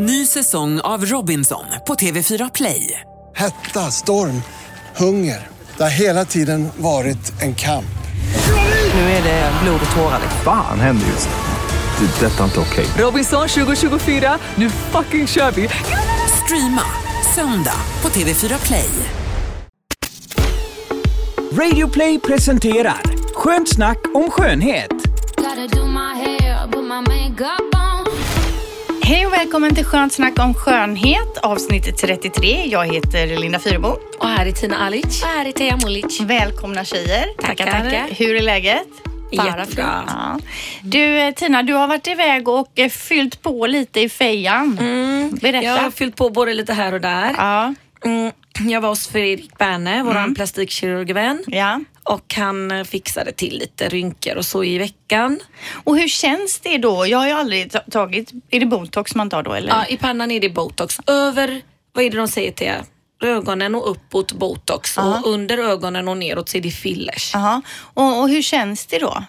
Ny säsong av Robinson på TV4 Play. Hetta, storm, hunger. Det har hela tiden varit en kamp. Nu är det blod och tårar. Fan händer just nu. Det. är Detta är inte okej. Robinson 2024, nu fucking kör vi! Streama söndag på TV4 Play. Radio Play presenterar Skönt snack om skönhet. Gotta do my hair, put my makeup on. Hej och välkommen till Skönt snack om skönhet, avsnitt 33. Jag heter Linda Fyrebo. Och här är Tina Alic. Och här är Teija Molic. Välkomna tjejer. Tackar, tackar. Hur är läget? Bara Jättebra. Ja. Du eh, Tina, du har varit iväg och eh, fyllt på lite i fejan. Berätta. Jag har fyllt på både lite här och där. Ja. Mm, jag var hos Fredrik Berne, våran plastikkirurgvän. ja. Och han eh, fixade till lite rynkor och så i veckan. Och hur känns det då? Jag har ju aldrig ta- tagit, är det botox man tar då eller? Ja, I pannan är det botox. Över, vad är det de säger till er? Ögonen och uppåt botox Ja. och under ögonen och neråt så är det fillers. Jaha. Och, och hur känns det då?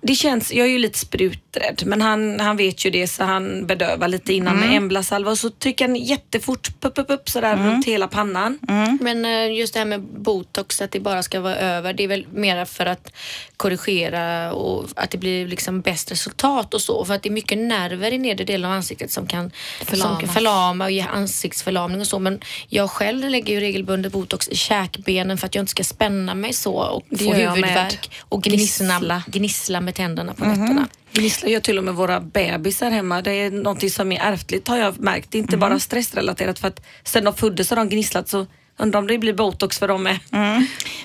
Det känns, jag är ju lite spruträdd men han, han vet ju det så han bedövar lite innan med Emblasalva och så trycker han jättefort upp, upp, upp sådär runt hela pannan. Men eh, just det här med botox, att det bara ska vara över, det är väl mera för att korrigera och att det blir liksom bäst resultat och så. För att det är mycket nerver i nedre delen av ansiktet som kan förlama, som kan förlama och ge ansiktsförlamning och så. Men jag själv lägger ju regelbundet botox i käkbenen för att jag inte ska spänna mig så och Det få huvudvärk och gnissla, Gnissla. Med tänderna på nätterna. Gnisslar gör till och med våra bebisar hemma. Det är någonting som är ärftligt har jag märkt. Det är inte bara stressrelaterat för att sen de föddes har de gnisslat så undrar om det blir botox för dem med.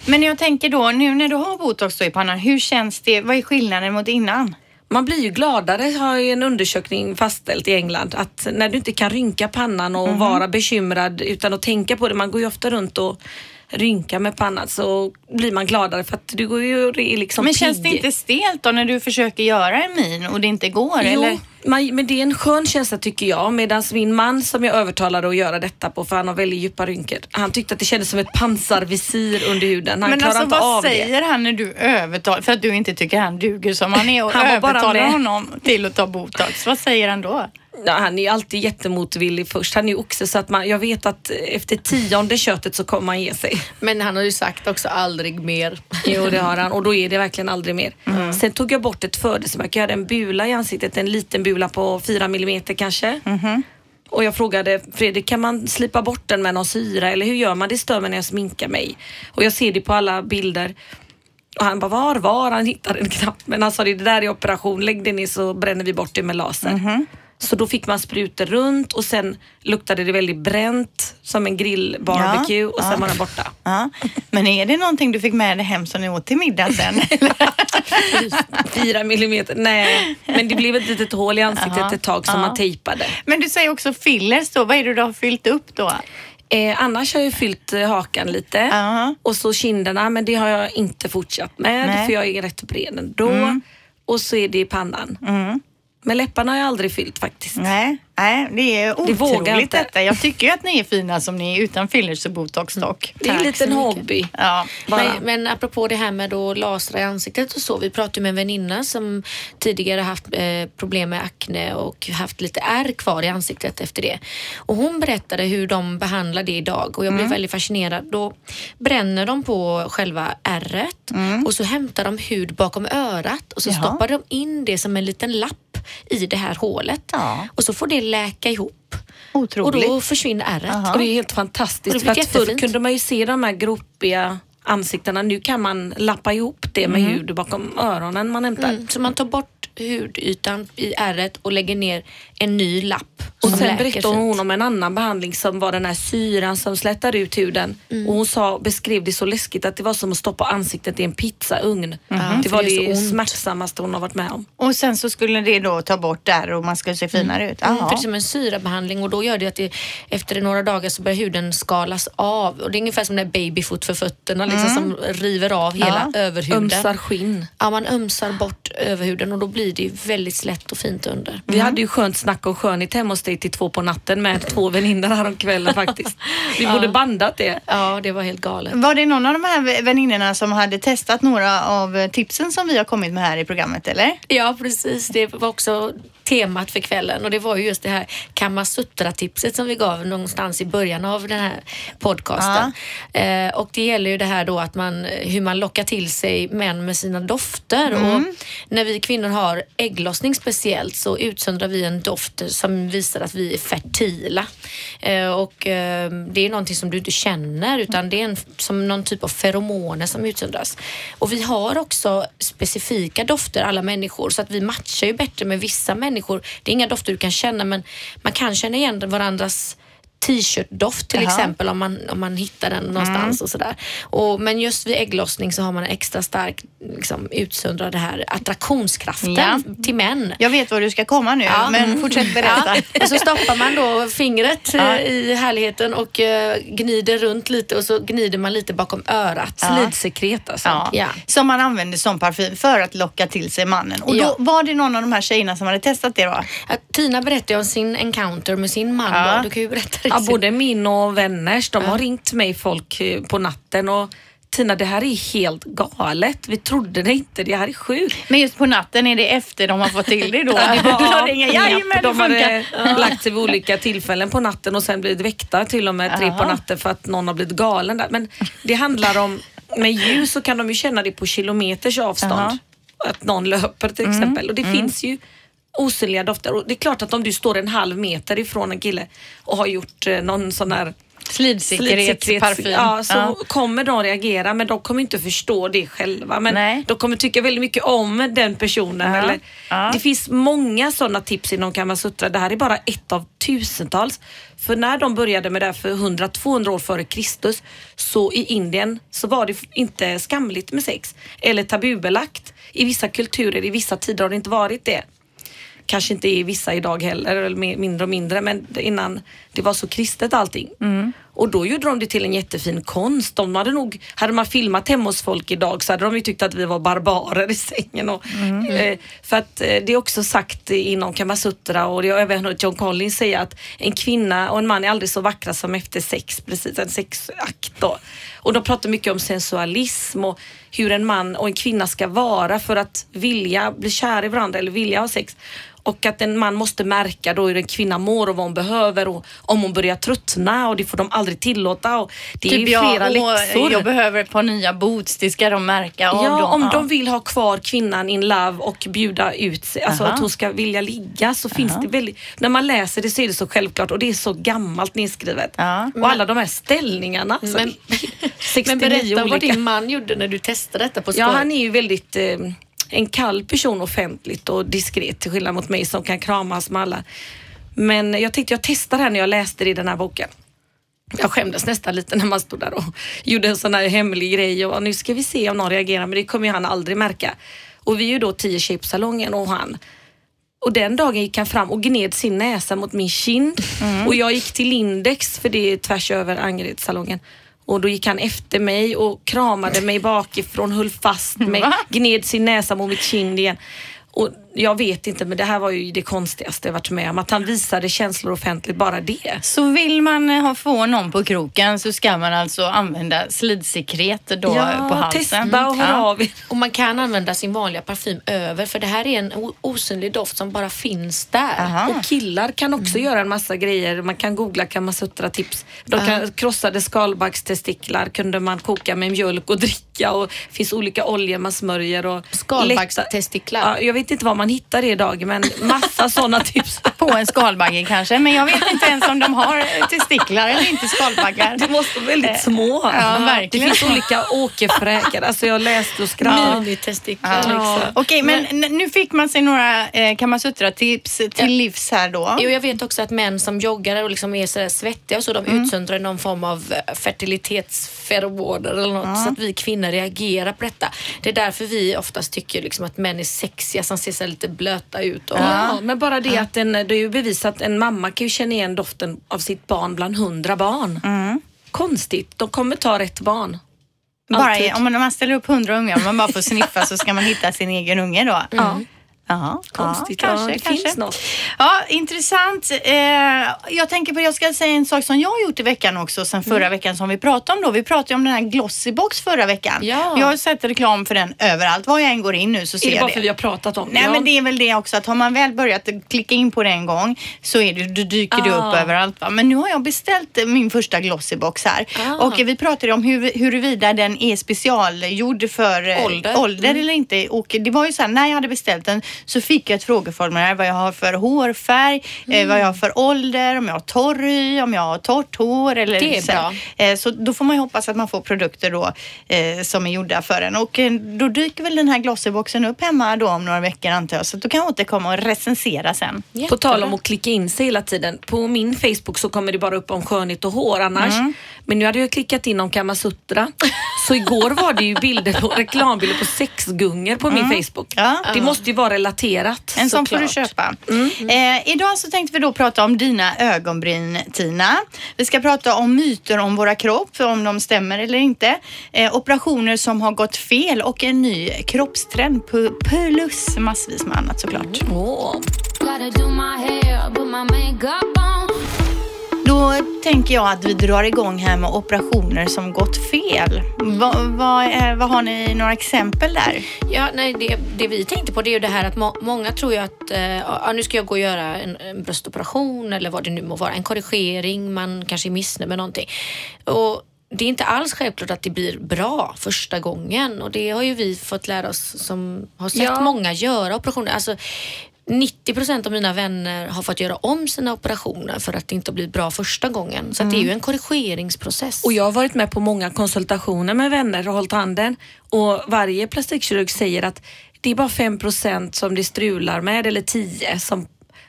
Men jag tänker då, nu när du har botox i pannan, hur känns det? Vad är skillnaden mot innan? Man blir ju gladare har ju en undersökning fastställt i England att när du inte kan rynka pannan och vara bekymrad utan att tänka på det, man går ju ofta runt och rynkar med pannan så blir man gladare för att du går ju och är liksom Men känns det pigg. inte stelt då när du försöker göra en min och det inte går? Jo, Eller? man, men det är en skön känsla tycker jag. Medan min man som jag övertalade att göra detta på, för han har väldigt djupa rynkor. Han tyckte att det kändes som ett pansarvisir under huden. Han Men alltså inte vad säger han när du övertalar, för att du inte tycker han duger som han är och Han övertalar honom till att ta botox. Vad säger han då? Ja, han är ju alltid jättemotvillig först. Han är ju oxe så att man, jag vet att efter tionde köttet så kommer han ge sig. Men han har ju sagt också aldrig mer. Jo det har han och då är det verkligen aldrig mer. Mm. Sen tog jag bort ett födelsemärke. Jag hade en bula i ansiktet, en liten bula på 4 millimeter kanske. Mm-hmm. Och jag frågade Fredrik, kan man slipa bort den med någon syra eller hur gör man? Det stör mig när jag sminkar mig. Och jag ser det på alla bilder. Och han bara, var, var? Han hittade den knappt. Men han sa, det där är operation, lägg det ner så bränner vi bort det med laser. Mm-hmm. Så då fick man sprutor runt och sen luktade det väldigt bränt som en grillbarbecue Ja, och sen ja. var den borta. Ja. Men är det någonting du fick med dig hem som ni åt till middag sen? Fyra millimeter, nej. Men det blev ett litet hål i ansiktet Jaha, ett tag som ja. man tejpade. Men du säger också fillers då. Vad är det du har fyllt upp då? Eh, annars har jag fyllt eh, hakan lite Ja. och så kinderna men det har jag inte fortsatt med Nej. Mm. för jag är rätt bred ändå. Och så är det i pannan. Men läpparna har jag aldrig fyllt faktiskt. Nej, nej det är Det otroligt inte. detta. Jag tycker ju att ni är fina som ni är utan fillers och botox dock. Det är en liten hobby. Ja. Bara. Men, men apropå det här med att lasra i ansiktet och så. Vi pratade med en väninna som tidigare haft eh, problem med akne och haft lite ärr kvar i ansiktet efter det. Och hon berättade hur de behandlar det idag och jag Mm. blev väldigt fascinerad. Då bränner de på själva ärret och så hämtar de hud bakom örat och så Mm. Jaha. stoppar de in det som en liten lapp i det här hålet. Ja. Och så får det läka ihop. Otroligt. Och då försvinner ärret. Jaha. Och det är helt Och fantastiskt. det För att förr kunde man ju se de här gropiga ansiktena. Nu kan man lappa ihop det med hud bakom öronen man hämtar. Mm, så man tar bort hudytan i ärret och lägger ner en ny lapp. Och sen berättade hon om en annan behandling som var den här syran som slätar ut huden. Mm. Och hon sa, beskrev det så läskigt att det var som att stoppa ansiktet i en pizzaugn. Det för var det det, smärtsammaste hon har varit med om. Och sen så skulle det då ta bort där och man skulle se finare ut. Mm, för det är som en syrabehandling och då gör det att det, efter några dagar så börjar huden skalas av. Och det är ungefär som den där babyfoot för fötterna liksom, som river av hela överhuden. Ömsar skinn. Ja, man ömsar bort överhuden och då blir det ju väldigt slätt och fint under. Vi hade ju skönt snack om skönhet hemma hos dig till två på natten med två väninnor häromkvällen faktiskt. Vi borde bandat det. Ja, det var helt galet. Var det någon av de här väninnorna som hade testat några av tipsen som vi har kommit med här i programmet eller? Ja, precis. Det var också temat för kvällen och det var ju just det här Kamasutra-tipset som vi gav någonstans i början av den här podcasten. Eh, och det gäller ju det här då att man, hur man lockar till sig män med sina dofter. Och när vi kvinnor har ägglossning speciellt så utsöndrar vi en doft som visar att vi är fertila. Eh, och eh, det är någonting som du inte känner utan det är en, som någon typ av feromoner som utsöndras. Och vi har också specifika dofter alla människor så att vi matchar ju bättre med vissa människor. Det är inga dofter du kan känna men man kan känna igen varandras t-shirt-doft till Jaha. exempel om man, om man hittar den någonstans och sådär. Och, men just vid ägglossning så har man en extra stark liksom, utsöndrar det här attraktionskraften Ja. till män. Jag vet var du ska komma nu, Ja. men fortsätt berätta. Ja. Och så stoppar man då fingret eh, i härligheten och eh, gnider runt lite och så gnider man lite bakom örat. Slidsekret alltså. Som man använder som parfym för att locka till sig mannen. Och då var det någon av de här tjejerna som hade testat det? Att Tina berättade om sin encounter med sin man. Då. Du kan ju berätta det. Ja, både min och vänners, de har ringt mig folk eh, på natten och Tina det här är helt galet. Vi trodde det inte, det här är sjukt. Men just på natten, är det efter de har fått till det då? Ja, ringer, jajamän de hade funkar. lagt sig vid olika tillfällen på natten och sen blivit väckta till och med tre på natten för att någon har blivit galen där. Men det handlar om, med ljus så kan de ju känna det på kilometers avstånd. Att någon löper till exempel. Och det finns ju osynliga dofter. Och det är klart att om du står en halv meter ifrån en kille och har gjort eh, någon sån här Slidsekretparfym. Ja, så Ja. kommer de reagera men de kommer inte förstå det själva. Men Nej. de kommer tycka väldigt mycket om den personen. Ja. Eller, Ja. Det finns många sådana tips inom Kamasutra. Det här är bara ett av tusentals. För när de började med det här för 100-200 år före Kristus så i Indien så var det inte skamligt med sex eller tabubelagt. I vissa kulturer, i vissa tider har det inte varit det kanske inte i vissa idag heller, eller mindre och mindre, men innan det var så kristet allting. Och då gjorde de det till en jättefin konst. De hade nog, hade man filmat hemma hos folk idag så hade de ju tyckt att vi var barbarer i sängen. Och, eh, för att eh, det är också sagt inom Kamasutra och jag har även hört John Collins säga att en kvinna och en man är aldrig så vackra som efter sex, precis, en sexakt då. Och de pratar mycket om sensualism och hur en man och en kvinna ska vara för att vilja bli kär i varandra eller vilja ha sex. Och att en man måste märka då hur en kvinna mår och vad hon behöver och om hon börjar tröttna och det får de aldrig tillåta. Och det är Typ ju flera jag, läxor. jag behöver ett par nya boots, det ska de märka av. Ja, då. om Ja. de vill ha kvar kvinnan in love och bjuda ut sig, alltså Aha. att hon ska vilja ligga så finns det väldigt, när man läser det så är det så självklart och det är så gammalt nedskrivet. Ja. Och alla de här ställningarna. Alltså, Men- det är 69 Men berätta olika. vad din man gjorde när du testade detta på skoj. Ja, han är ju väldigt eh, en kall person offentligt och diskret till skillnad mot mig som kan kramas med alla. Men jag tänkte jag testar här när jag läste det i den här boken. Jag skämdes nästan lite när man stod där och gjorde en sån här hemlig grej och nu ska vi se om någon reagerar men det kommer ju han aldrig märka. Och vi är ju då tio tjejer på salongen och han och den dagen gick han fram och gned sin näsa mot min kind och jag gick till Lindex för det är tvärs över Angeredssalongen. Och då gick han efter mig och kramade mig bakifrån, höll fast mig, gned sin näsa mot mitt kind igen. Och jag vet inte men det här var ju det konstigaste jag varit med om. Att han visade känslor offentligt, bara det. Så vill man eh, ha få någon på kroken så ska man alltså använda slidsekret då på halsen. testa och hör Ja. av. Och man kan använda sin vanliga parfym över för det här är en osynlig doft som bara finns där. Aha. Och killar kan också göra en massa grejer. Man kan googla Kamasutra tips. De kan, krossade skalbagstestiklar kunde man koka med mjölk och dricka och det finns olika oljor man smörjer. Och Skalbagstestiklar. Ja, jag vet inte var man hittar det idag men massa sådana tips. På en skalbagge kanske, men jag vet inte ens om de har testiklar eller inte skalbaggar. Det måste vara väldigt små. Ja, Det verkligen. finns olika åkerfräkar. Alltså jag läste och skrattade. Minitestiklar Ja. liksom. Okej, men n- nu fick man sig några eh, Kamasutra-tips till livs här då. Jo, jag vet också att män som joggar och liksom är sådär svettiga och så, de utsöndrar någon form av eh, fertilitetsferomoner eller något så att vi kvinnor reagerar på detta. Det är därför vi oftast tycker liksom att män är sexiga som ser så här lite blöta ut. Och, Ja, men bara det att en, det är ju bevisat att en mamma kan ju känna igen doften av sitt barn bland hundra barn. Konstigt, de kommer ta rätt barn. Bara, alltid. om man, ställer upp hundra ungar och man bara får sniffa så ska man hitta sin egen unge då. Ja. Ja, Konstigt. Ja, Ja, kanske, det kanske. finns något. Ja, intressant. Eh, jag tänker på, jag ska säga en sak som jag har gjort i veckan också sen förra veckan som vi pratade om då. Vi pratade om den här Glossybox förra veckan. Ja. Jag har sett reklam för den överallt. Var jag än går in nu så ser Är det jag bara det. för vi har pratat om det? Nej Ja. men det är väl det också att har man väl börjat klicka in på det en gång så är det, då dyker det Ah. upp överallt. Va? Men nu har jag beställt min första Glossybox här Ah. och vi pratade om hur, huruvida den är specialgjord för eh, Ålder. ålder Mm. eller inte. Och det var ju så här, när jag hade beställt den så fick jag ett frågeformulär vad jag har för hårfärg, Mm. eh, vad jag har för ålder, om jag har torr hy, om jag har torrt hår eller Det är så. här. Eh, så då får man ju hoppas att man får produkter då eh, som är gjorda för en och eh, då dyker väl den här Glossyboxen upp hemma då om några veckor antar jag. Så då kan jag återkomma och recensera sen. På tal om att klicka in sig hela tiden. På min Facebook så kommer det bara upp om skönhet och hår annars. Mm. Men nu hade jag klickat in om Kamasutra. Så igår var det ju bilder på, reklambilder på sexgungor på min Facebook. Mm. Ja. Det måste ju vara relaterat. En sån får du köpa. Eh, idag så tänkte vi då prata om dina ögonbryn Tina. Vi ska prata om myter om våra kropp, om de stämmer eller inte. Eh, operationer som har gått fel och en ny kroppstrend plus massvis med annat såklart. Åh. Gotta Då tänker jag att vi drar igång här med operationer som gått fel. Va, va, eh, vad har ni några exempel där? Ja, nej, det, det vi tänkte på det är ju det här att må, många tror ju att eh, ja, nu ska jag gå och göra en, en bröstoperation eller vad det nu må vara, en korrigering, man kanske är missnöjd med någonting. Och det är inte alls självklart att det blir bra första gången och det har ju vi fått lära oss som har sett Ja. många göra operationer. Alltså, 90 procent av mina vänner har fått göra om sina operationer för att det inte har blivit bra första gången. Så att det är ju en korrigeringsprocess. Och jag har varit med på många konsultationer med vänner och hållit handen och varje plastikkirurg säger att det är bara 5% som det strular med eller 10 som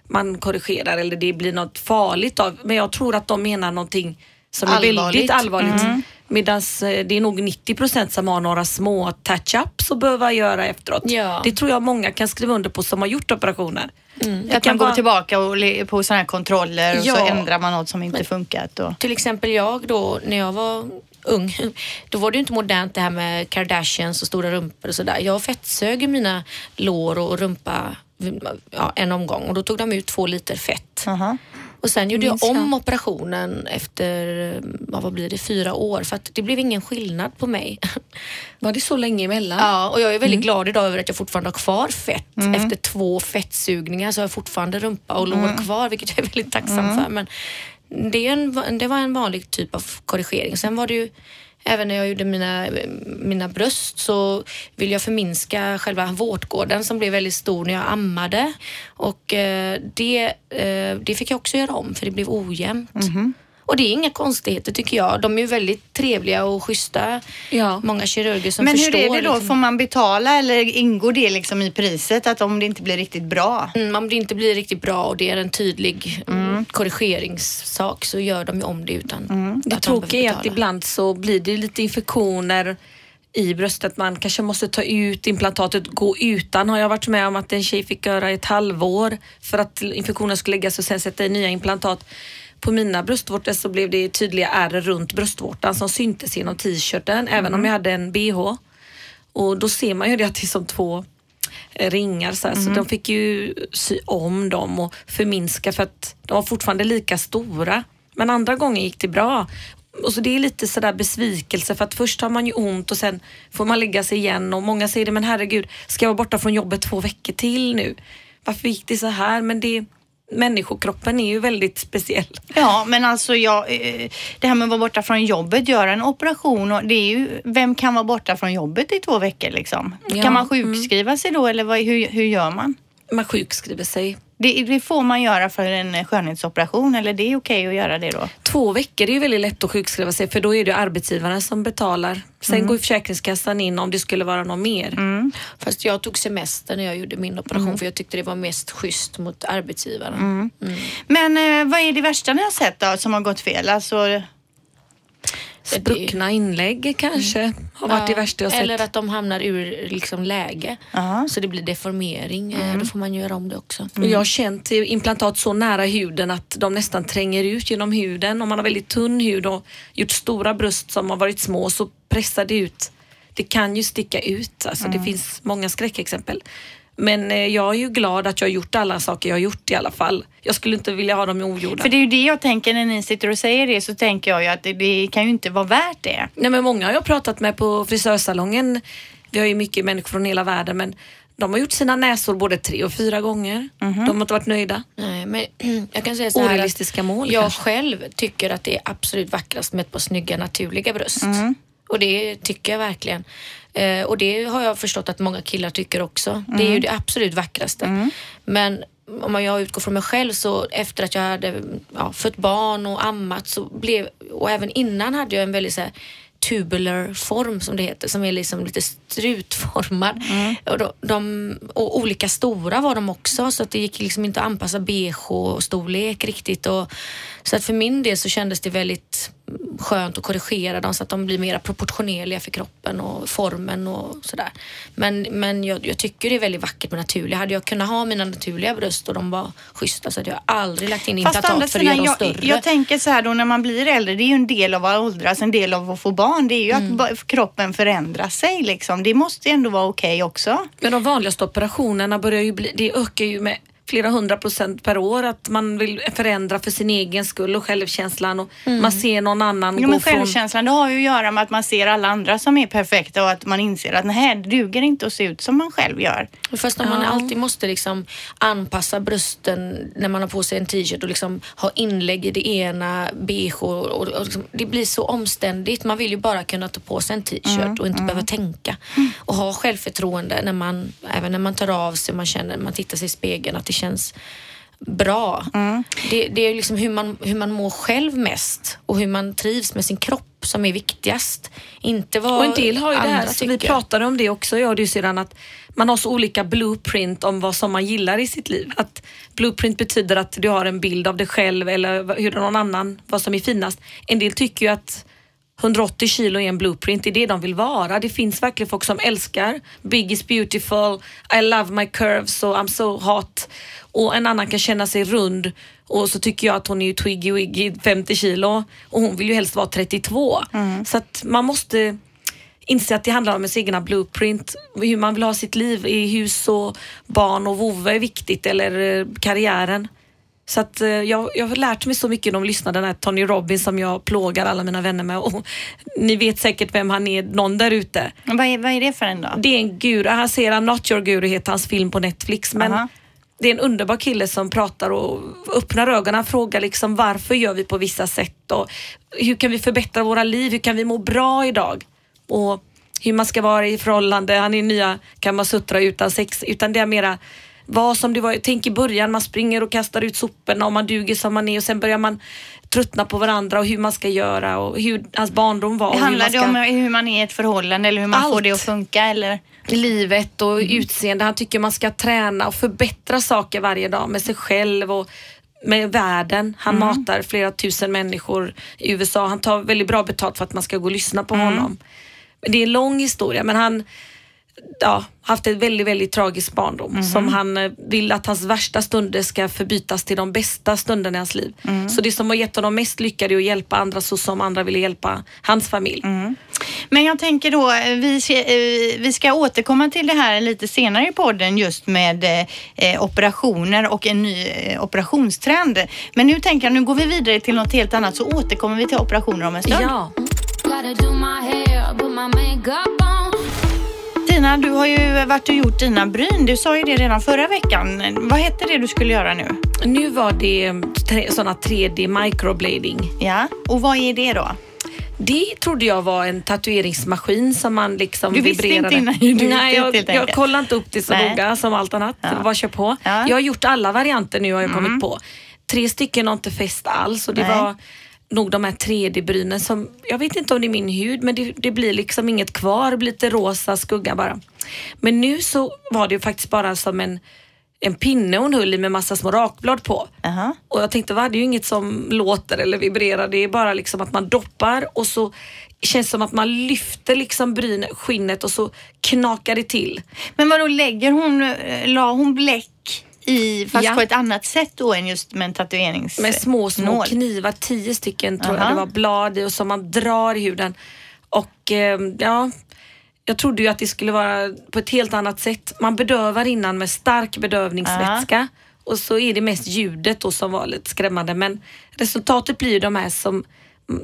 man korrigerar eller det blir något farligt av. Men jag tror att de menar någonting som är Allvarligt. väldigt allvarligt. Medan det är nog 90 som har några små touch-ups att behöva göra efteråt. Ja. Det tror jag många kan skriva under på som har gjort operationer. Det Att man går vara- tillbaka och på sådana här kontroller och så Ja. ändrar man något som inte funkat. Och... Till exempel jag då, när jag var ung, då var det ju inte modernt det här med Kardashians och stora rumpor och sådär. Jag fettsög ju mina lår och rumpa ja, en omgång och då tog de ut två liter fett. Aha. Och sen gjorde jag jag. om operationen efter, vad blir det, fyra år för att det blev ingen skillnad på mig. Var det så länge emellan? Ja, och jag är väldigt glad idag över att jag fortfarande har kvar fett. Efter två fettsugningar så har jag fortfarande rumpa och lår kvar, vilket jag är väldigt tacksam för. Men det, är en, det var en vanlig typ av korrigering. Sen var det ju Även när jag gjorde mina, mina bröst så ville jag förminska själva vårtgården som blev väldigt stor när jag ammade. Och eh, det, eh, det fick jag också göra om för det blev ojämnt. Mhm. Och det är inga konstigheter tycker jag. De är ju väldigt trevliga och schyssta. Ja. Många kirurger som Men hur förstår. är det då? liksom- Får man betala eller ingår det liksom i priset att om det inte blir riktigt bra? Mm, om det inte blir riktigt bra och det är en tydlig mm. korrigeringssak så gör de ju om det utan Mm. Det tråkiga är att ibland så blir det lite infektioner i bröstet. Man kanske måste ta ut implantatet, gå utan. Har jag varit med om att en tjej fick göra ett halvår för att infektionen skulle läggas och sen sätta i nya implantat. På mina bröstvårtor så blev det tydliga ärr runt bröstvårtan som syntes genom t-shirten även om jag hade en bh. Och då ser man ju det att det är som två eh, ringar så, här. så de fick ju sy om dem och förminska för att de var fortfarande lika stora. Men andra gånger gick det bra. Och så det är lite sådär besvikelse för att först har man ju ont och sen får man lägga sig igen och många säger det men herregud, ska jag vara borta från jobbet två veckor till nu? Varför gick det så här? Men det, människokroppen är ju väldigt speciell. Ja, men alltså jag, eh, det här med att vara borta från jobbet, göra en operation, och det är ju, vem kan vara borta från jobbet i två veckor liksom? Ja, Kan man sjukskriva sig då eller vad, hur, hur gör man? Man sjukskriver sig. Det, det får man göra för en skönhetsoperation eller det är okej att göra det då? Två veckor är ju väldigt lätt att sjukskriva sig för då är det arbetsgivaren som betalar. Sen går ju Försäkringskassan in om det skulle vara något mer. Fast jag tog semester när jag gjorde min operation för jag tyckte det var mest schysst mot arbetsgivaren. Men eh, vad är det värsta ni har sett då som har gått fel? Alltså, Spruckna inlägg kanske har varit det värsta jag sett. Eller att de hamnar ur liksom, läge Ja. så det blir deformering. Eh, Då får man göra om det också. Och Jag har känt implantat så nära huden att de nästan tränger ut genom huden. Om man har väldigt tunn hud och gjort stora bröst som har varit små så pressar det ut. Det kan ju sticka ut. Alltså Det finns många skräckexempel. Men eh, jag är ju glad att jag har gjort alla saker jag har gjort i alla fall. Jag skulle inte vilja ha dem ogjorda. För det är ju det jag tänker när ni sitter och säger det så tänker jag ju att det, det kan ju inte vara värt det. Nej men många har jag pratat med på frisörsalongen. Vi har ju mycket människor från hela världen men de har gjort sina näsor både tre och fyra gånger. De har inte varit nöjda. Nej, men jag kan säga så Orealistiska mål Jag kanske. själv tycker att det är absolut vackrast med ett par snygga naturliga bröst. Mm. Och det tycker jag verkligen. Eh, och det har jag förstått att många killar tycker också. Det är Mm. ju det absolut vackraste. Men om jag utgår från mig själv så efter att jag hade ja, fött barn och ammat så blev, och även innan hade jag en väldigt så här, tubular form som det heter, som är liksom lite strutformad. Och, de, de, och olika stora var de också så att det gick liksom inte att anpassa bh-storlek riktigt. Och, så att för min del så kändes det väldigt skönt att korrigera dem så att de blir mer proportionerliga för kroppen och formen och sådär. Men, men jag, jag tycker det är väldigt vackert med naturliga. Hade jag kunnat ha mina naturliga bröst och de var schyssta så hade jag aldrig lagt in implantat för att göra dem jag, större. jag tänker så här då när man blir äldre, det är ju en del av att åldras, en del av att få barn. Det är ju Mm. att kroppen förändrar sig liksom. Det måste ju ändå vara okej också. Men de vanligaste operationerna börjar ju bli, det ökar ju med flera hundra procent per år att man vill förändra för sin egen skull och självkänslan och man ser någon annan Jo, gå men från... självkänslan det har ju att göra med att man ser alla andra som är perfekta och att man inser att nej, det duger inte att se ut som man själv gör. Fast om man Ja. alltid måste liksom anpassa brösten när man har på sig en t-shirt och liksom ha inlägg i det ena, bh och, och, och liksom, det blir så omständigt. Man vill ju bara kunna ta på sig en t-shirt och inte behöva tänka. Och ha självförtroende när man, även när man tar av sig, man känner, man tittar sig i spegeln att det känns bra. Det, det är liksom hur man, hur man mår själv mest och hur man trivs med sin kropp som är viktigast. Inte vad Och en del har ju det här, vi pratade om det också jag och du sedan att man har så olika blueprint om vad som man gillar i sitt liv. Att blueprint betyder att du har en bild av dig själv eller hur någon annan, vad som är finast. En del tycker ju att 180 kilo är en blueprint, det är det de vill vara. Det finns verkligen folk som älskar Big is beautiful, I love my curves och I'm so hot. Och en annan kan känna sig rund och så tycker jag att hon är ju twiggy wiggy 50 kilo och hon vill ju helst vara 32. Så att man måste inse att det handlar om ens egna blueprint. Hur man vill ha sitt liv i hus och barn och vovve är viktigt eller eh, karriären. Så att eh, jag, jag har lärt mig så mycket när de lyssnade den här Tony Robbins som jag plågar alla mina vänner med. Och ni vet säkert vem han är, någon där ute. Vad är, vad är det för en då? Det är en guru, han säger I'm not your guru heter hans film på Netflix. Men Aha. det är en underbar kille som pratar och öppnar ögonen. Han frågar liksom varför gör vi på vissa sätt och hur kan vi förbättra våra liv? Hur kan vi må bra idag? Och hur man ska vara i förhållande. Han är nya Kamasutra utan sex. Utan det är mera vad som det var. Tänk i början, man springer och kastar ut soporna och man duger som man är och sen börjar man tröttna på varandra och hur man ska göra och hur hans barndom var. Det handlar man det ska... om hur man är i ett förhållande eller hur man får Allt. det att funka eller? livet och Mm. utseende. Han tycker man ska träna och förbättra saker varje dag med sig själv och med världen. Han Mm. matar flera tusen människor i USA. Han tar väldigt bra betalt för att man ska gå och lyssna på Mm. honom. Det är en lång historia men han ja, haft ett väldigt, väldigt tragisk barndom Mhm. som han eh, vill att hans värsta stunder ska förbytas till de bästa stunderna i hans liv. Mm. Så det som har gett honom mest lycka är att hjälpa andra så som andra ville hjälpa hans familj. Mm. Men jag tänker då, eh, vi ska, eh, vi ska återkomma till det här lite senare i podden just med operationer och en ny operationstrend. Men nu tänker jag, nu går vi vidare till något helt annat så återkommer vi till operationer om en stund. Ja. Tina, du har ju varit och gjort dina bryn. Du sa ju det redan förra veckan. Vad hette det du skulle göra nu? Nu var det tre, såna 3D microblading. Ja, och vad är det då? Det trodde jag var en tatueringsmaskin som man liksom Du visste vibrerade. inte innan du Nej, jag, jag enkelt. kollade inte upp det så Nej. noga som allt annat. Ja. Bara kör på. Ja. Mm. Jag har gjort alla varianter nu har jag kommit på. Tre stycken har inte fäst alls och det Nej. var nog de här 3D-brynen som, jag vet inte om det är min hud men det, det blir liksom inget kvar, det blir lite rosa skugga bara. Men nu så var det ju faktiskt bara som en, en pinne hon höll i med massa små rakblad på. Aha. Och jag tänkte, vad det är ju inget som låter eller vibrerar. Det är bara liksom att man doppar och så känns det som att man lyfter liksom bryn, skinnet och så knakar det till. Men vad då lägger hon, eh, la hon bläck i, fast Ja. på ett annat sätt då än just med en tatuerings... Med små, små nål? knivar, tio stycken tror Aha. jag det var, blad i och som man drar i huden. Och eh, ja, jag trodde ju att det skulle vara på ett helt annat sätt. Man bedövar innan med stark bedövningsvätska och så är det mest ljudet då som var lite skrämmande. Men resultatet blir ju de här som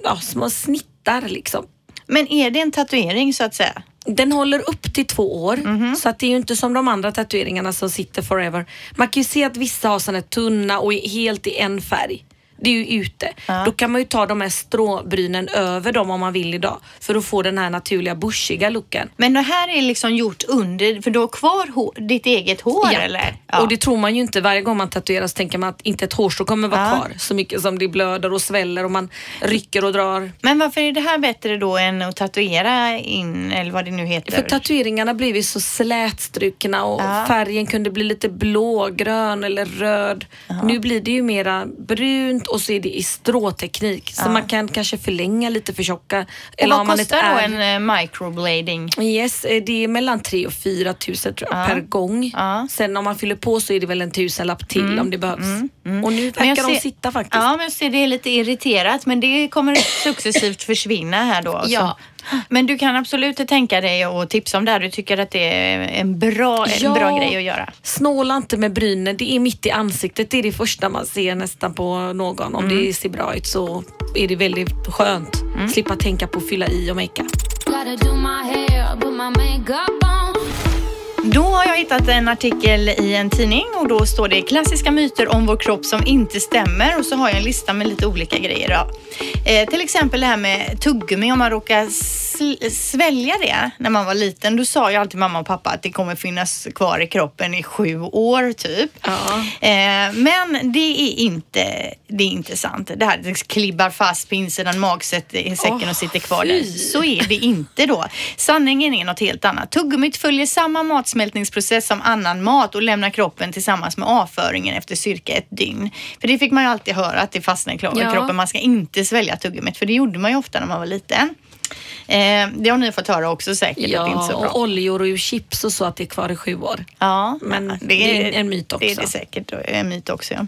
ja, små snittar liksom. Men är det en tatuering så att säga? Den håller upp till två år Mhm. så att det är ju inte som de andra tatueringarna som sitter forever. Man kan ju se att vissa har här tunna och är helt i en färg. Det är ju ute. Då kan man ju ta de här stråbrynen över dem om man vill idag för att få den här naturliga bushiga looken. Men det här är liksom gjort under, för du har kvar hår, ditt eget hår Ja. eller? Och det tror man ju inte. Varje gång man tatuerar så tänker man att inte ett hårstrå kommer vara Ja. kvar. Så mycket som det blöder och sväller och man rycker och drar. Men varför är det här bättre då än att tatuera in, eller vad det nu heter? För tatueringarna blev ju så slätstrukna och Ja. färgen kunde bli lite blå, grön eller röd. Nu blir det ju mera brunt och så är det i stråteknik. Så man kan kanske förlänga lite för tjocka. och vad kostar då en eh, microblading? Yes, eh, det är mellan 3 och 4 tusen tror jag, per gång. Sen om man fyller på så är det väl en tusenlapp till om det behövs. Och nu Men jag verkar de ser- sitta faktiskt. Ja, men jag ser det är lite irriterat, men det kommer successivt försvinna här då. Ja. Men du kan absolut tänka dig att tipsa om det här. Du tycker att det är en bra, en Ja. bra grej att göra. Snåla inte med brynen, det är mitt i ansiktet. Det är det första man ser nästan på någon. Om det ser bra ut så är det väldigt skönt. Slippa tänka på att fylla i och makeup. Då har jag hittat en artikel i en tidning och då står det klassiska myter om vår kropp som inte stämmer och så har jag en lista med lite olika grejer. Då. Eh, till exempel det här med tuggummi, om man råkar svälja det när man var liten. Då sa ju alltid mamma och pappa att det kommer finnas kvar i kroppen i sju år typ. Eh, men det är, inte, det är inte sant. Det här det klibbar fast på insidan magsätt i säcken och sitter kvar där. Så är det inte då. Sanningen är något helt annat. Tuggummit följer samma matsmältningsprocess som annan mat och lämnar kroppen tillsammans med avföringen efter cirka ett dygn. För det fick man ju alltid höra att det fastnar i Ja. kroppen. Man ska inte svälja tuggummit för det gjorde man ju ofta när man var liten. Eh, det har ni fått höra också säkert att det inte är så Ja, bra. och oljor och chips och så att det är kvar i sju år. Ja, Men det är en myt också. Det är det säkert en myt också. Ja.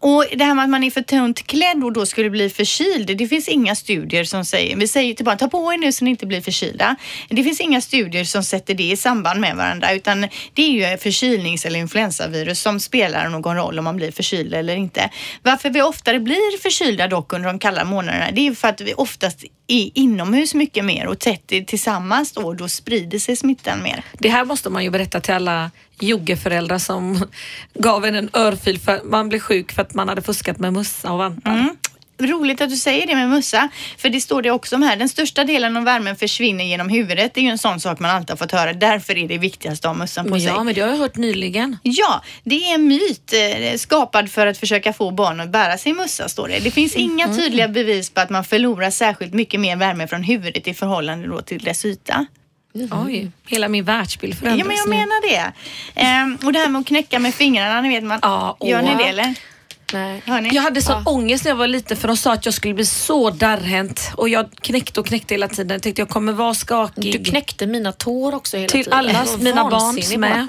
Och det här med att man är för tunt klädd och då skulle bli förkyld. Det finns inga studier som säger, vi säger till barn, ta på er nu så ni inte blir förkylda. Det finns inga studier som sätter det i samband med varandra utan det är ju förkylnings eller influensavirus som spelar någon roll om man blir förkyld eller inte. Varför vi oftare blir förkylda dock under de kalla månaderna, det är för att vi oftast är inomhus mycket mer och tätt tillsammans då, då sprider sig smittan mer. Det här måste man ju berätta till alla joggeföräldrar som gav en en örfil för man blev sjuk för att man hade fuskat med mössa och vantar. Mm. Roligt att du säger det med mössa, för det står det också om här. Den största delen av värmen försvinner genom huvudet. Det är ju en sån sak man alltid har fått höra. Därför är det viktigast att ha mössan på Men sig. ja, men det har jag hört nyligen. Ja, det är en myt eh, skapad för att försöka få barn att bära sin mössa, står det. Det finns inga Mm. tydliga bevis på att man förlorar särskilt mycket mer värme från huvudet i förhållande till dess yta. Oj, hela min världsbild förändras Ja, men jag menar det. Ehm, och det här med att knäcka med fingrarna, ni vet man. Ja, Gör ni det eller? Nej. Jag hade sån ångest när jag var liten för de sa att jag skulle bli så darrhänt och jag knäckte och knäckte hela tiden. Jag tänkte jag kommer vara skakig. Du knäckte mina tår också hela Till tiden. allas, Jag var mina barns med.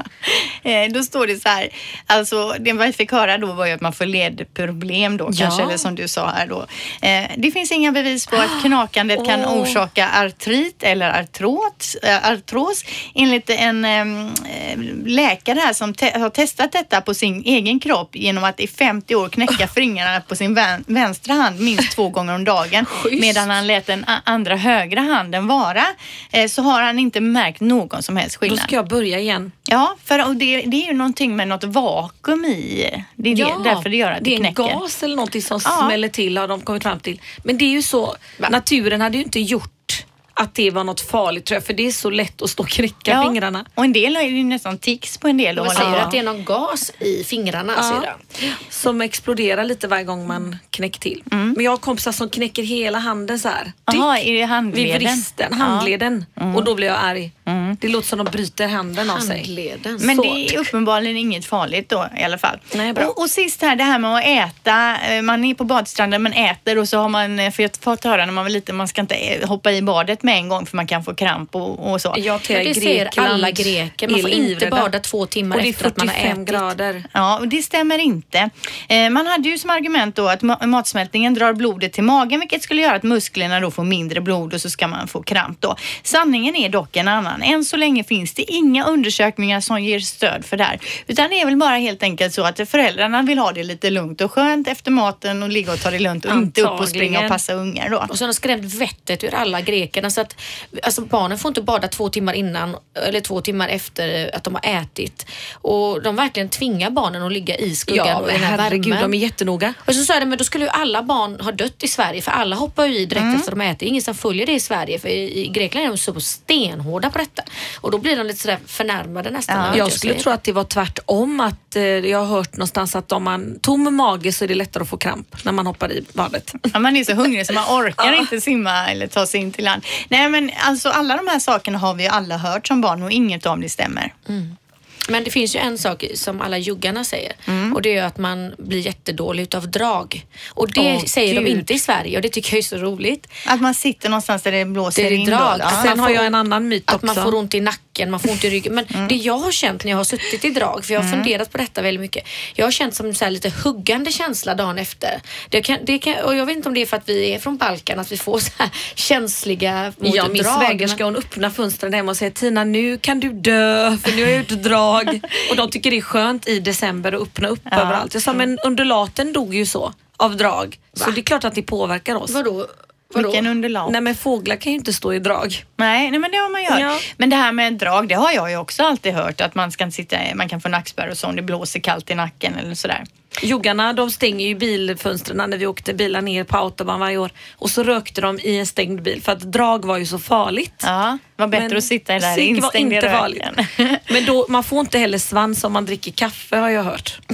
Eh, då står det så här, alltså det vi fick höra då var ju att man får ledproblem då Ja. kanske, eller som du sa här då. Eh, det finns inga bevis på att knakandet kan Åh. orsaka artrit eller artros, äh, artros. Enligt en ehm, eh, läkare här som te- har testat detta på sin egen kropp genom att i 50 år knäcka fingrarna på sin vän- vänstra hand minst två gånger om dagen medan han lät den andra högra handen vara eh, så har han inte märkt någon som helst Då skillnad. ska jag börja igen. Ja, för det, det är ju någonting med något vakuum i. Det är det, därför det gör att det, det är en knäcker. gas eller någonting som Ja. smäller till har de kommit fram till. Men det är ju så, naturen hade ju inte gjort att det var något farligt tror jag, för det är så lätt att stå och knäcka Ja, fingrarna. och en del är ju nästan tics på en del. De att säger hålla- att det är någon gas i fingrarna Ja. Som exploderar lite varje gång man knäcker till. Mm. Men jag har kompisar som knäcker hela handen så här. Jaha, Tick, är det handleden? Vid vristen, Ja. handleden. Och då blir jag arg. Det låter som de bryter handen av sig. Handleden. Men Svårt. det är uppenbarligen inget farligt då i alla fall. Nej, bra. och, och sist här det här med att äta. Eh, Man är på badstranden men äter och så har man, eh, för jag har fått höra när man var liten, man ska inte eh, hoppa i badet med en gång för man kan få kramp och, och så. Jag till det ser alla greker. Man får inte bada två timmar Och det är efter att man har 45 ätit. grader. Ja, och det stämmer inte. Eh, man hade ju som argument då att ma- matsmältningen drar blodet till magen vilket skulle göra att musklerna då får mindre blod och så ska man få kramp då. Sanningen är dock en annan. Än så länge finns det inga undersökningar som ger stöd för det här. Utan det är väl bara helt enkelt så att föräldrarna vill ha det lite lugnt och skönt efter maten och ligga och ta det lugnt och inte upp och springa och Antagligen. passa ungar då. Och så har de skrämt vettet ur alla grekerna så att alltså barnen får inte bada två timmar innan eller två timmar efter att de har ätit. Och de verkligen tvingar barnen att ligga i skuggan Ja, och i den här herregud, värmen. de är jättenoga. Och så sa jag det, men då skulle ju alla barn ha dött i Sverige för alla hoppar ju i direkt Mm. efter de äter. Ingen som följer det i Sverige för i, i Grekland är de så stenhårda på detta. Och då blir de lite sådär förnärmade nästan. när Jag skulle säger tro att det var tvärtom. Att, eh, jag har hört någonstans att om man tom mage så är det lättare att få kramp när man hoppar i badet. Ja, man är så hungrig så man orkar inte simma eller ta sig in till land. Nej men alltså alla de här sakerna har vi ju alla hört som barn och inget av det stämmer. Men det finns ju en sak som alla juggarna säger Mm. och det är att man blir jättedålig utav drag. Och det Åh, säger de Gud. inte i Sverige och det tycker jag är så roligt. Att man sitter någonstans där det blåser Det är in drag. då. Ja. Sen har jag en annan myt Att också. man får ont i nacken, man får ont i ryggen. Men Mm. det jag har känt när jag har suttit i drag, för jag har funderat på detta väldigt mycket. Jag har känt som så här lite huggande känsla dagen efter. Det kan, det kan, och jag vet inte om det är för att vi är från Balkan, att vi får så här känsliga mot Ja, min svägerska hon öppnar fönstren hemma och säger Tina nu kan du dö för nu är jag ute och drag. och de tycker det är skönt i december att öppna upp överallt. Jag sa men undulaten dog ju så av drag. Så det är klart att det påverkar oss. Vadå? Vadå? Vilken underlag. Nej men fåglar kan ju inte stå i drag. Nej, nej men det har man gör. Ja. Men det här med drag, det har jag ju också alltid hört att man, ska sitta, man kan få nackspärr och så om det blåser kallt i nacken eller sådär. Joggarna de stänger ju bilfönstren när vi åkte bilar ner på autobahn varje år och så rökte de i en stängd bil för att drag var ju så farligt. Ja, var bättre Men att sitta där cigg var instängd i inte farligt. Men då, man får inte heller svans om man dricker kaffe har jag hört.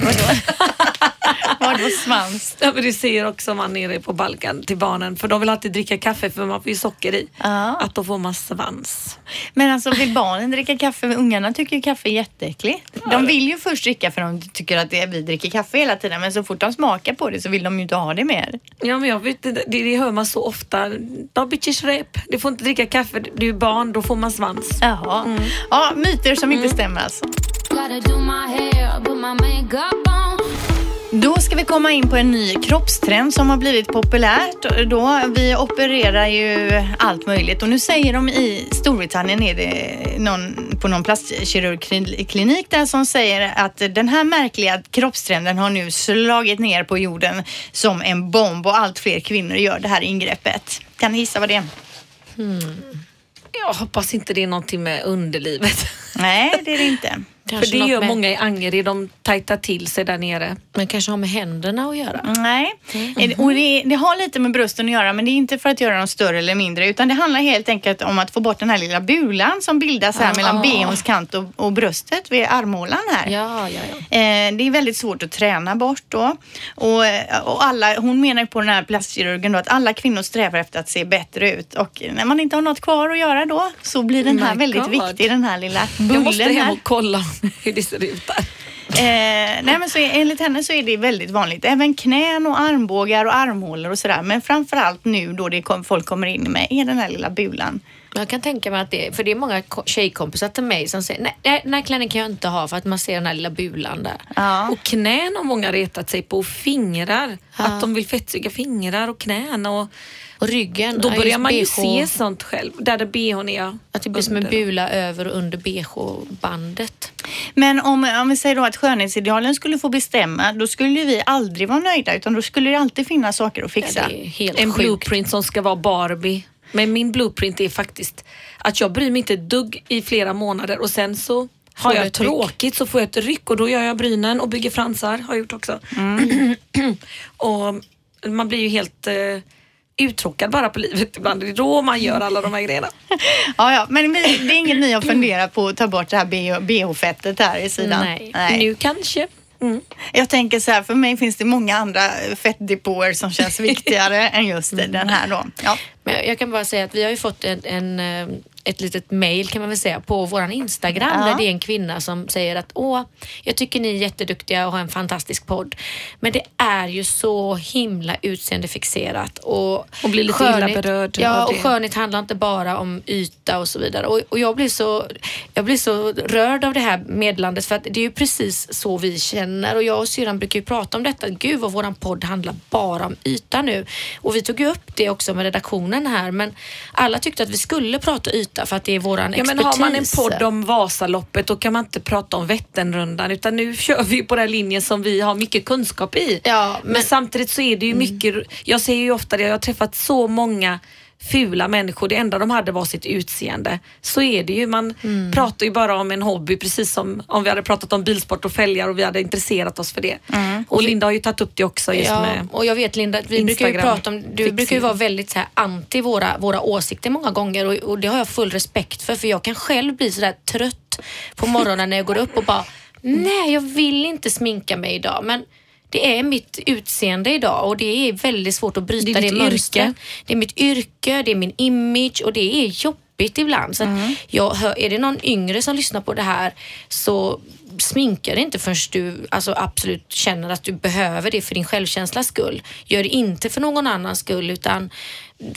Vadå svans? Ja, men det säger också man nere på Balkan till barnen för de vill alltid dricka kaffe för man får ju socker i. Ja. Att då får man svans. Men alltså vill barnen dricka kaffe? Ungarna tycker ju kaffe är jätteäckligt. De vill ju först dricka för de tycker att det, vi dricker kaffe hela tiden men så fort de smakar på det så vill de ju inte ha det mer. Ja men jag vet det, det hör man så ofta. Da bitches rep. Du får inte dricka kaffe, du är barn, då får man svans. Jaha. Ja, myter som inte stämmer alltså. Då ska vi komma in på en ny kroppstrend som har blivit populärt. Då, vi opererar ju allt möjligt och nu säger de i Storbritannien är det någon, på någon plastkirurgklinik där som säger att den här märkliga kroppstrenden har nu slagit ner på jorden som en bomb och allt fler kvinnor gör det här ingreppet. Kan ni gissa vad det är? Jag hoppas inte det är någonting med underlivet. Nej, det är det inte. Kanske För det gör med- många i Angered, de tajtar till sig där nere. Men kanske har med händerna att göra. Nej, Eh, och det, det har lite med brösten att göra men det är inte för att göra dem större eller mindre utan det handlar helt enkelt om att få bort den här lilla bulan som bildas här mellan bhns kant och, och bröstet vid armhålan här. Ja, ja, ja. Eh, det är väldigt svårt att träna bort då. Och, och alla, hon menar på den här plastkirurgen då att alla kvinnor strävar efter att se bättre ut och när man inte har något kvar att göra då så blir den här My väldigt God. viktig, den här lilla Jag bullen måste hem och kolla hur det ser ut där. Eh, nej men så är- enligt henne så är det väldigt vanligt. Även knän och armbågar och armhålor och sådär. Men framförallt nu då det kom, folk kommer in med är den här lilla bulan. Jag kan tänka mig att det för det är många ko- tjejkompisar till mig som säger nej, nej, den här klänningen kan jag inte ha för att man ser den här lilla bulan där. Ja. Och knän har många retat sig på och fingrar. Att de vill fettsuga fingrar och knän. Och Och ryggen. då ja, börjar man ju BH, se sånt själv. Där det bhn är. Att det blir som en bula över och under bh-bandet. Men om, om vi säger då att skönhetsidealen skulle få bestämma då skulle vi aldrig vara nöjda utan då skulle det alltid finnas saker att Ja, fixa. det är helt En sjukt. blueprint som ska vara Barbie. Men min blueprint är faktiskt att jag bryr mig inte ett dugg i flera månader och sen så har jag tråkigt så får jag ett ryck och då gör jag brynen och bygger fransar. Har jag gjort också. och man blir ju helt eh, uttråkad bara på livet ibland. Det är då man gör alla de här grejerna. Ja, ja, men vi, det är inget ni har funderat på att ta bort det här BH BH-fettet här i sidan? Nej. Nu kanske. Mm. Jag tänker så här, för mig finns det många andra fettdepåer som känns viktigare än just den här då. Ja. Men jag- jag kan bara säga att vi har ju fått en, en, eh, ett litet mail kan man väl säga på våran Instagram Ja. där det är en kvinna som säger att åh, jag tycker ni är jätteduktiga och har en fantastisk podd. Men det är ju så himla utseendefixerat och, Och blir lite illa berörd Ja, och skönhet handlar inte bara om yta och så vidare. Och, och jag, blir så, jag blir så rörd av det här meddelandet för att det är ju precis så vi känner och jag och syrran brukar ju prata om detta. Gud vad våran podd handlar bara om yta nu. Och vi tog ju upp det också med redaktionen här men alla tyckte att vi skulle prata yta för att det är våran Ja, men expertis. har man en podd om Vasaloppet då kan man inte prata om Vätternrundan utan nu kör vi på den linjen som vi har mycket kunskap i. Ja, men, men- samtidigt så är det ju mycket, jag ser ju ofta det, jag har träffat så många fula människor, det enda de hade var sitt utseende. Så är det ju, man pratar ju bara om en hobby precis som om vi hade pratat om bilsport och fälgar och vi hade intresserat oss för det. Och Linda har ju tagit upp det också just Ja, med och jag vet Linda, vi brukar ju Instagram prata om, du fixering. brukar ju vara väldigt så här anti våra, våra åsikter många gånger och, och det har jag full respekt för för jag kan själv bli sådär trött på morgonen när jag går upp och bara nej jag vill inte sminka mig idag men det är mitt utseende idag och det är väldigt svårt att bryta Det det, mönstret. Det är mitt yrke, det är min image och det är jobbigt ibland. Så Mm. jag hör, är det någon yngre som lyssnar på det här så sminka dig inte förrän du alltså absolut känner att du behöver det för din självkänslas skull. Gör det inte för någon annans skull utan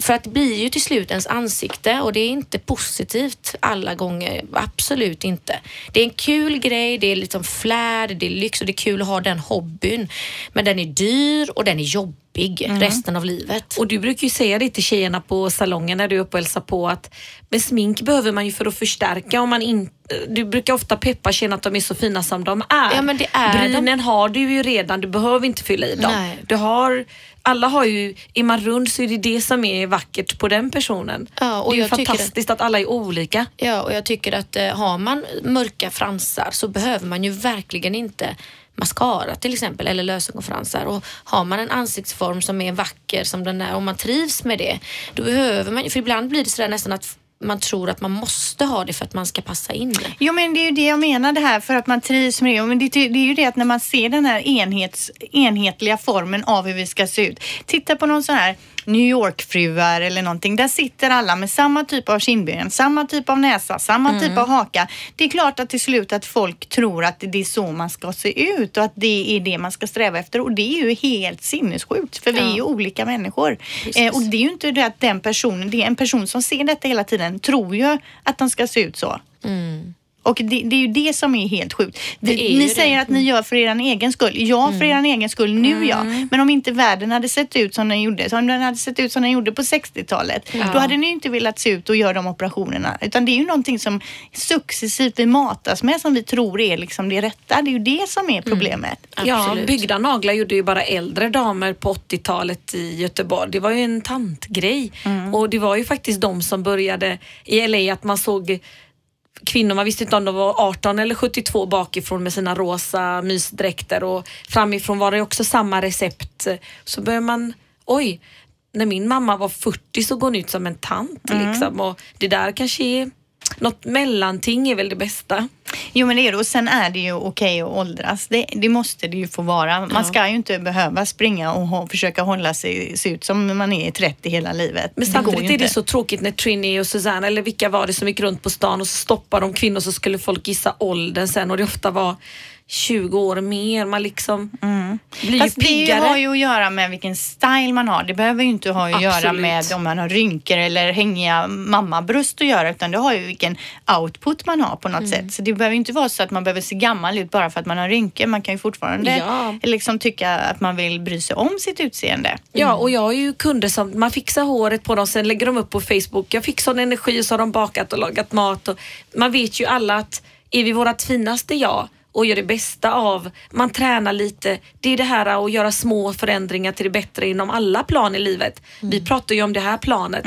för att det blir ju till slut ens ansikte och det är inte positivt alla gånger. Absolut inte. Det är en kul grej, det är liksom flärd, det är lyx och det är kul att ha den hobbyn. Men den är dyr och den är jobbig resten av livet. Och du brukar ju säga det till tjejerna på salongen när du är uppe och hälsar på att med smink behöver man ju för att förstärka om man inte du brukar ofta peppa tjejerna att de är så fina som de är. Ja, men det är de. Brynen har du ju redan, du behöver inte fylla i dem. Nej. Du har, alla har ju, är man rund så är det det som är vackert på den personen. Ja, och det är jag fantastiskt att alla är olika. Ja, och jag tycker att eh, har man mörka fransar så behöver man ju verkligen inte mascara till exempel eller lösögonfransar och har man en ansiktsform som är vacker som den är och man trivs med det då behöver man ju, för ibland blir det sådär nästan att man tror att man måste ha det för att man ska passa in det. Jo men det är ju det jag menar det här för att man trivs med det. Men det, det är ju det att när man ser den här enhets, enhetliga formen av hur vi ska se ut. Titta på någon sån här New York-fruar eller någonting. Där sitter alla med samma typ av kindben, samma typ av näsa, samma typ av haka. Det är klart att till slut att folk tror att det är så man ska se ut och att det är det man ska sträva efter och det är ju helt sinnessjukt för vi är ju olika människor. Eh, och det är ju inte det att den personen, det är en person som ser detta hela tiden tror ju att de ska se ut så. Och det, det är ju det som är helt sjukt. Det Vi, är ni det. säger att ni gör för er egen skull. Ja, för er egen skull nu ja. Men om inte världen hade sett ut som den gjorde, om den hade sett ut som den gjorde på 60-talet, då hade ni inte velat se ut och göra de operationerna. Utan det är ju någonting som successivt vi matas med som vi tror är liksom det rätta. Det är ju det som är problemet. Ja, byggda naglar gjorde ju bara äldre damer på 80-talet i Göteborg. Det var ju en tantgrej. Och det var ju faktiskt de som började i LA att man såg kvinnor, man visste inte om de var 18 eller 72 bakifrån med sina rosa mysdräkter och framifrån var det också samma recept. Så börjar man, oj, när min mamma var 40 så går hon ut som en tant liksom och det där kanske är något mellanting är väl det bästa. Jo men det är det och sen är det ju okej att åldras. Det, det måste det ju få vara. Man ska ju inte behöva springa och ha, försöka hålla sig, se ut som man är i 30 hela livet. Men det samtidigt ju är det inte. så tråkigt när Trini och Susanne eller vilka var det som gick runt på stan och så stoppade de kvinnor så skulle folk gissa åldern sen och det ofta var 20 år mer. Man liksom blir Fast ju det piggare. har ju att göra med vilken style man har. Det behöver ju inte ha att göra Absolut. med om man har rynkor eller hängiga mammabröst att göra utan det har ju vilken output man har på något Mm. sätt. Så det behöver ju inte vara så att man behöver se gammal ut bara för att man har rynkor. Man kan ju fortfarande Ja. liksom tycka att man vill bry sig om sitt utseende. Ja, och jag har ju kunder som, man fixar håret på dem, sen lägger de upp på Facebook. Jag fick sån energi och så har de bakat och lagat mat. Och man vet ju alla att är vi vårat finaste jag och gör det bästa av, man tränar lite. Det är det här att göra små förändringar till det bättre inom alla plan i livet. Vi pratar ju om det här planet.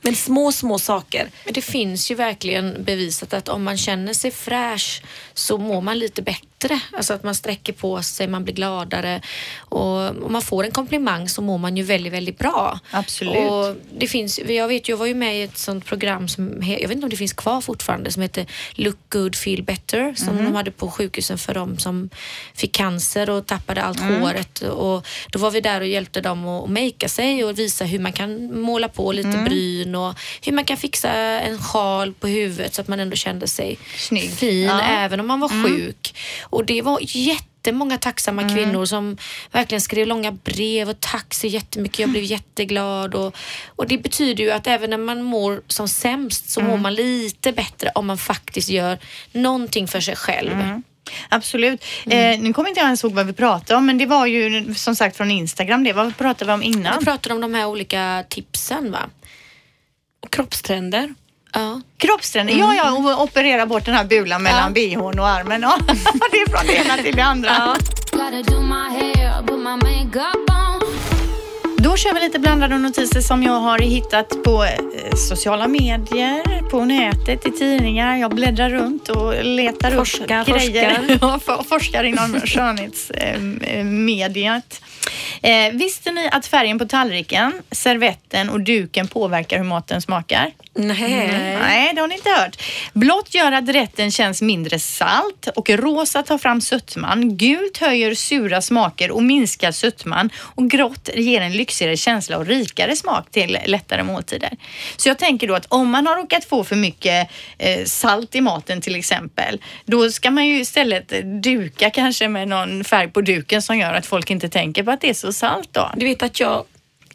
Men små, små saker. Men det finns ju verkligen bevisat att om man känner sig fräsch så mår man lite bättre bättre. Alltså att man sträcker på sig, man blir gladare och om man får en komplimang så mår man ju väldigt, väldigt bra. Absolut. Och det finns, jag vet, jag var ju med i ett sånt program som, jag vet inte om det finns kvar fortfarande, som heter Look Good Feel Better som Mhm. de hade på sjukhusen för de som fick cancer och tappade allt Mm. håret. Och då var vi där och hjälpte dem att, makea sig och visa hur man kan måla på lite Mm. bryn och hur man kan fixa en sjal på huvudet så att man ändå kände sig Snygg. fin Ja. Mm. även om man var sjuk. Och det var jättemånga tacksamma Mm. kvinnor som verkligen skrev långa brev och tack så jättemycket. Jag blev jätteglad. Och, och det betyder ju att även när man mår som sämst så Mm. mår man lite bättre om man faktiskt gör någonting för sig själv. Mm. Absolut. Eh, nu kommer inte jag ens ihåg vad vi pratade om men det var ju som sagt från Instagram det. Vad pratade vi om innan? Vi pratar om de här olika tipsen va? Och kroppstrender. Ja. Kroppsträning, ja ja och operera bort den här bulan mellan bhn och armen. Ja. det är från det ena till det andra. Gotta Då kör vi lite blandade notiser som jag har hittat på eh, sociala medier, på nätet, i tidningar. Jag bläddrar runt och letar Forskar, upp grejer. forskar. Ja, for- forskar inom skönhetsmediet. Eh, visste ni att färgen på tallriken, servetten och duken påverkar hur maten smakar? Nej. Nej, det har ni inte hört. Blått gör att rätten känns mindre salt och rosa tar fram sötman. Gult höjer sura smaker och minskar sötman och grått ger en lyxigare känsla och rikare smak till lättare måltider. Så jag tänker då att om man har råkat få för mycket eh, salt i maten till exempel, då ska man ju istället duka kanske med någon färg på duken som gör att folk inte tänker på att det är så salt då. Du vet att jag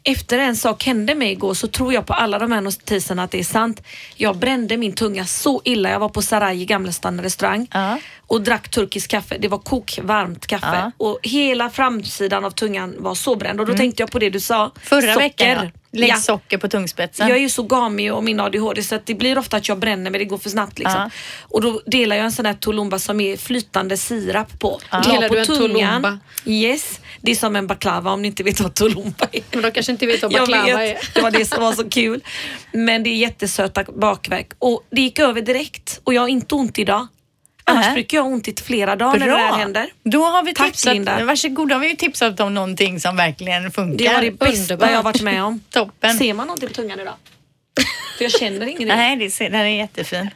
efter en sak hände mig igår så tror jag på alla de här notiserna att det är sant. Jag brände min tunga så illa. Jag var på Sarai i Gamlestan restaurang Ja. och drack turkisk kaffe. Det var kokvarmt kaffe Ja. och hela framsidan av tungan var så bränd och då tänkte jag på det du sa. Mm. Förra socker. veckan, ja. Lägg Ja. socker på tungspetsen. Jag är ju så gamig och min ADHD så att det blir ofta att jag bränner men det går för snabbt liksom. Ja. Och då delar jag en sån här tulumba som är flytande sirap på. La Delar på du en tungan. tulumba? Yes, det är som en baklava om ni inte vet vad tulumba är. Men de kanske inte vet vad Jag baklava vet, är. det var det som var så kul. Men det är jättesöta bakverk och det gick över direkt och jag har inte ont idag. Annars Nähä. brukar jag ha ont i flera dagar när det här händer. Då har vi Tack, tipsat, Linda. varsågod, då har vi ju tipsat om någonting som verkligen funkar. Det var det bästa Underbart. jag har varit med om. Toppen. Ser man någonting på tungan idag? För jag känner ingenting. Nej, det ser, den är jättefin.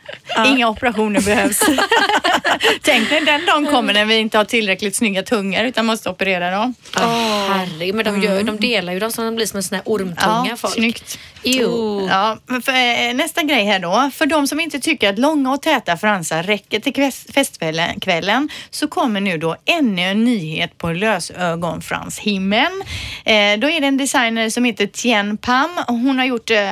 Inga operationer behövs. Tänk när den dagen kommer när vi inte har tillräckligt snygga tungor utan måste operera dem. Oh. Herregud, men de, gör, de delar ju dem så de blir som en sån här ormtunga Ja, folk. snyggt. Jo. Ja, för, eh, nästa grej här då. För de som inte tycker att långa och täta fransar räcker till festkvällen kvällen, så kommer nu då ännu en nyhet på lösögonfranshimlen. Eh, då är det en designer som heter Tien Pam. Hon har gjort eh,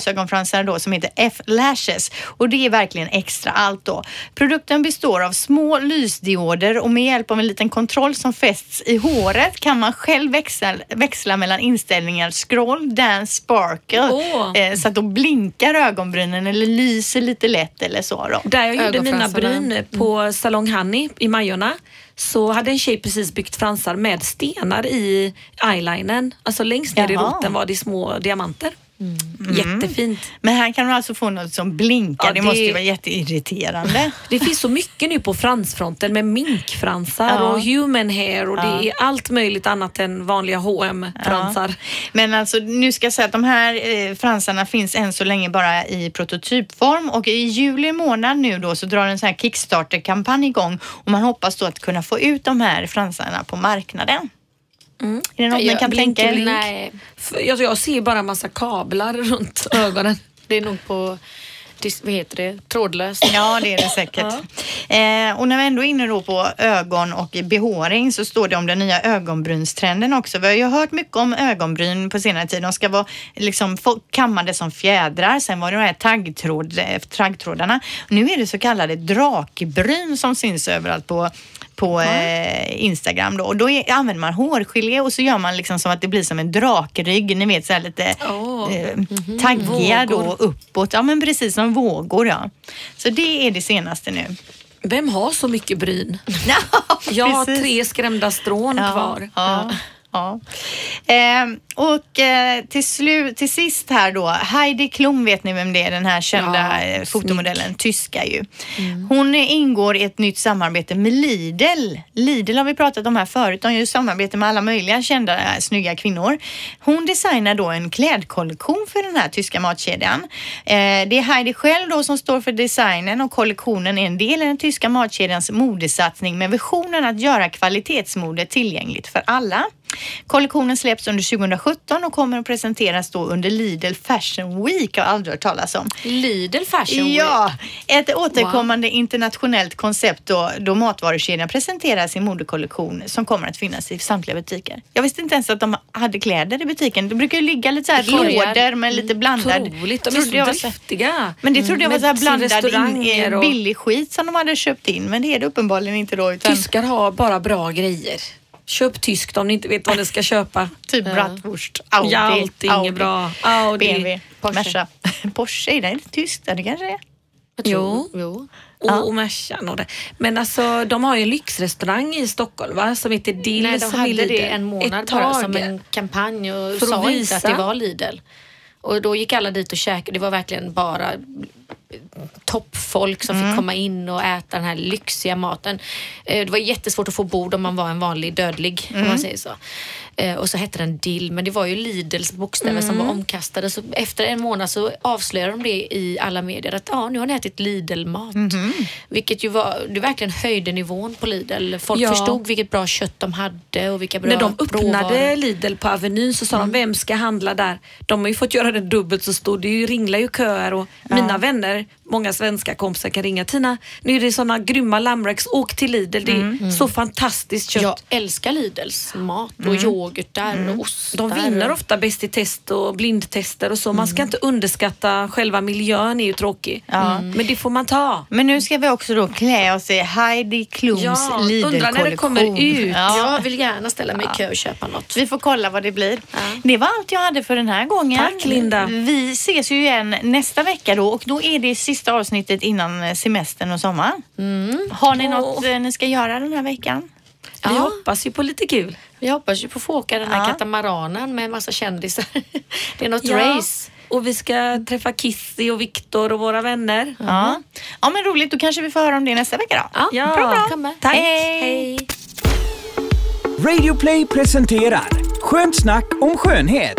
lösögonfransar då som heter F-lashes och det är verkligen extra allt då. Produkten består av små lysdioder och med hjälp av en liten kontroll som fästs i håret kan man själv växla, växla mellan inställningar scroll, dance, sparkle. Åh. Eh, så att då blinkar ögonbrynen eller lyser lite lätt eller så då. Där jag gjorde mina bryn på Salong Honey i Majorna så hade en tjej precis byggt fransar med stenar i eyelinern. Alltså längst ner i Jaha. roten var det små diamanter. Jättefint. Men här kan man alltså få något som blinkar. Ja, det, det- måste ju vara jätteirriterande. Det finns så mycket nu på fransfronten med minkfransar Ja. och human hair och Ja. det är allt möjligt annat än vanliga hm fransar. Men alltså nu ska jag säga att de här eh, fransarna finns än så länge bara i prototypform och i juli månad nu då så drar en sån här Kickstarter-kampanj igång och man hoppas då att kunna få ut de här fransarna på marknaden. Mm. Är det något Jag- kan blink, tänka blink. Nej, För Jag, jag ser bara massa kablar runt ögonen. det är nog på, vad heter det, trådlöst. Ja, det är det säkert. Eh, och när vi ändå är inne då på ögon och behåring så står det om den nya ögonbrynstrenden också. Vi har ju hört mycket om ögonbryn på senare tid. De ska vara liksom kammade som fjädrar. Sen var det de här taggtråd, eh, taggtrådarna. Nu är det så kallade drakbryn som syns överallt på på eh, Instagram då och då är, använder man hårgelé och så gör man liksom som att det blir som en drakrygg, ni vet så här lite Åh. eh, taggiga då uppåt. Ja men precis som vågor ja. Så det är det senaste nu. Vem har så mycket bryn? Jag har tre skrämda strån kvar. Ja. Ja. Eh, och eh, till, slut, till sist här då, Heidi Klum vet ni vem det är, den här kända Ja, eh, fotomodellen, tyska ju. Hon eh, ingår i ett nytt samarbete med Lidl. Lidl har vi pratat om här förut, de gör samarbete med alla möjliga kända eh, snygga kvinnor. Hon designar då en klädkollektion för den här tyska matkedjan. Eh, det är Heidi själv då som står för designen och kollektionen är en del i den tyska matkedjans modesatsning med visionen att göra kvalitetsmode tillgängligt för alla. Kollektionen släpps under 2017 och kommer att presenteras då under Lidl Fashion Week. Jag har aldrig hört talas om. Lidl Fashion Week. Ja, ett återkommande internationellt koncept då, då matvarukedjan presenterar sin modekollektion som kommer att finnas i samtliga butiker. Jag visste inte ens att de hade kläder i butiken. Det brukar ju ligga lite så här lådor med lite blandad. Otroligt, de är jag så så- driftiga. Men det trodde jag var så här blandad eh, och- billig skit som de hade köpt in. Men det är det uppenbarligen inte då. Utan Tyskar har bara bra grejer. Köp tyskt om ni inte vet vad ni ska köpa. typ bratwurst, Audi, Ja, allting är Audi, bra. Audi, BMW, Porsche. Merca. Porsche, är det inte tyskt? Ja, det kanske det är. Jo. jo. Och, och Mercan och det. Men alltså de har ju en lyxrestaurang i Stockholm va? Som heter Dill. Nej, de som är hade Lidl. det en månad Ett bara tag. som en kampanj och För sa inte att det var Lidl. Och då gick alla dit och käkade. Det var verkligen bara toppfolk som Mm. fick komma in och äta den här lyxiga maten. Eh, Det var jättesvårt att få bord om man var en vanlig dödlig, om Mm. man säger så. Eh, Och så hette den dill, men det var ju Lidls bokstäver som var Mm. omkastade. Så efter en månad så avslöjade de det i alla medier att ja, nu har ni ätit Lidl-mat. Mhm. Vilket ju var, det verkligen höjde nivån på Lidl. Folk Ja. förstod vilket bra kött de hade och vilka bra När de öppnade råvaror. Lidl på Avenyn så sa de, vem ska handla där? De har ju fått göra det dubbelt så stort. Det ju, ringlar ju köer och mina vänner, många svenska kompisar kan ringa. Tina, nu är det såna grymma lammräcks. Åk till Lidl. Det är så fantastiskt kött. Jag älskar Lidls mat och yoghurtar och ostar. De vinner ofta Bäst i test och blindtester och så. Man ska inte underskatta själva miljön är ju tråkig. Mm. Men det får man ta. Men nu ska vi också då klä oss i Heidi Klums Ja, Lidl-kollektion. undrar när det kommer ut. Ja. Jag vill gärna ställa mig i kö och köpa något. Vi får kolla vad det blir. Det var allt jag hade för den här gången. Tack, Linda. Vi ses ju igen nästa vecka då och då är det sista avsnittet innan semestern och sommaren. Har ni Åh. något eh, ni ska göra den här veckan? Vi Ja. hoppas ju på lite kul. Vi hoppas ju på att få åka den här Ja. katamaranen med en massa kändisar. Det är något Ja. race. Och vi ska träffa Kissy och Viktor och våra vänner. Ja. ja, men roligt. Då kanske vi får höra om det nästa vecka då. Ja, Ja. bra, bra. Kom med. Tack. Hej. Hej. Radio Play presenterar Skönt snack om skönhet.